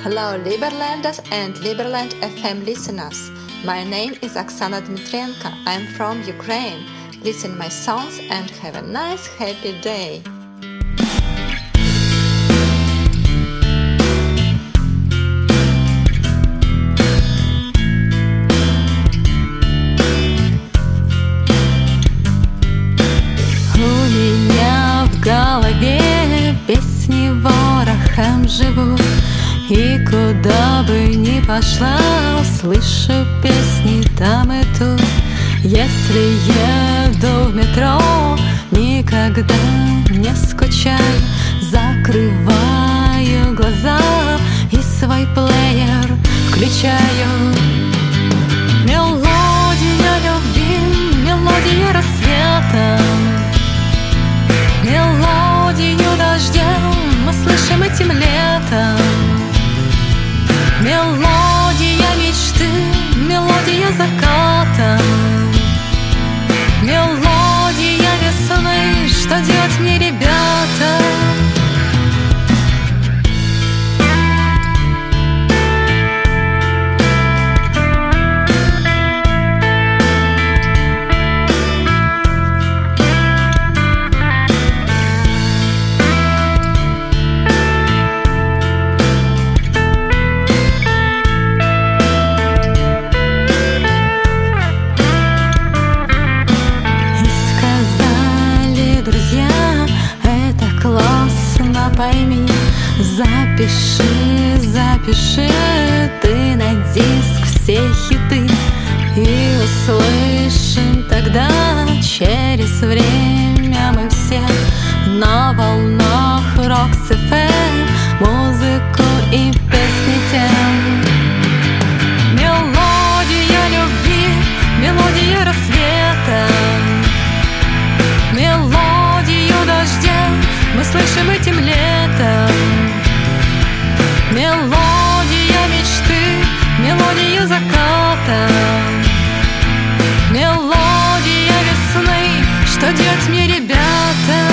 Hello, Liberlanders and Liberland FM listeners. My name is Oksana Dmitrienko. I'm from Ukraine. Listen my songs and have a nice, happy day. У меня в голове песни ворохом живут И куда бы ни пошла, услышу песни там и тут. Если еду в метро, никогда не скучаю. Закрываю глаза и свой плеер включаю классно, пойми Запиши, запиши. Ты на диск все хиты. И услышим тогда через время мы все На волнах Рокс слышим этим летом Мелодия мечты, мелодия заката Мелодия весны, что делать мне, ребята?